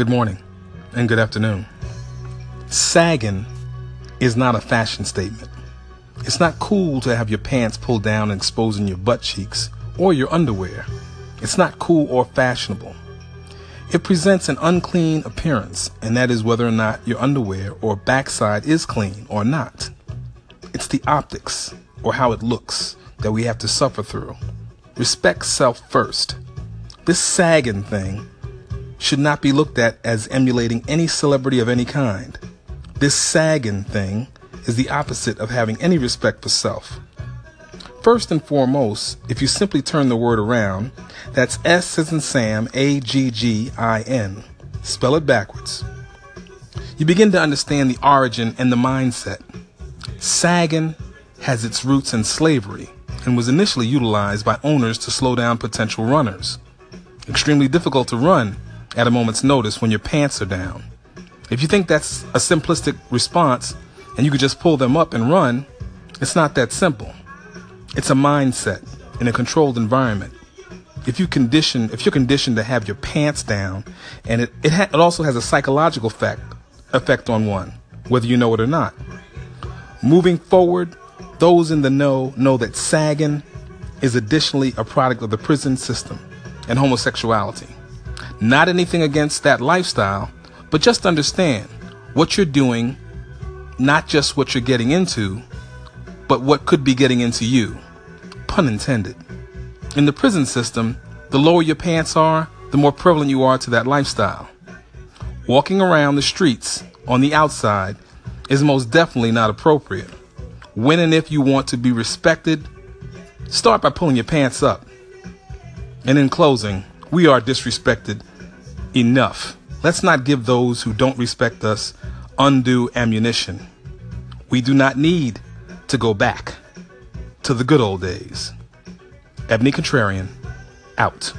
Good morning and good afternoon. Sagging is not a fashion statement. It's not cool to have your pants pulled down and exposing your butt cheeks or your underwear. It's not cool or fashionable. It presents an unclean appearance, and that is whether or not your underwear or backside is clean or not. It's the optics, or how it looks, that we have to suffer through. Respect self first. This sagging thing should not be looked at as emulating any celebrity of any kind. This sagging thing is the opposite of having any respect for self. First and foremost, if you simply turn the word around, that's S as in Sam, A G G I N. Spell it backwards. You begin to understand the origin and the mindset. Sagging has its roots in slavery and was initially utilized by owners to slow down potential runners. Extremely difficult to run at a moment's notice when your pants are down. If you think that's a simplistic response and you could just pull them up and run, it's not that simple. It's a mindset in a controlled environment. If you condition, if you're conditioned to have your pants down, and it it, ha- it also has a psychological effect effect on one, whether you know it or not. Moving forward, those in the know know that sagging is additionally a product of the prison system and homosexuality. Not anything against that lifestyle, but just understand what you're doing, not just what you're getting into, but what could be getting into you. Pun intended. In the prison system, the lower your pants are, the more prevalent you are to that lifestyle. Walking around the streets on the outside is most definitely not appropriate. When and if you want to be respected, start by pulling your pants up. And in closing, we are disrespected enough. Let's not give those who don't respect us undue ammunition. We do not need to go back to the good old days. Ebony Contrarian, out.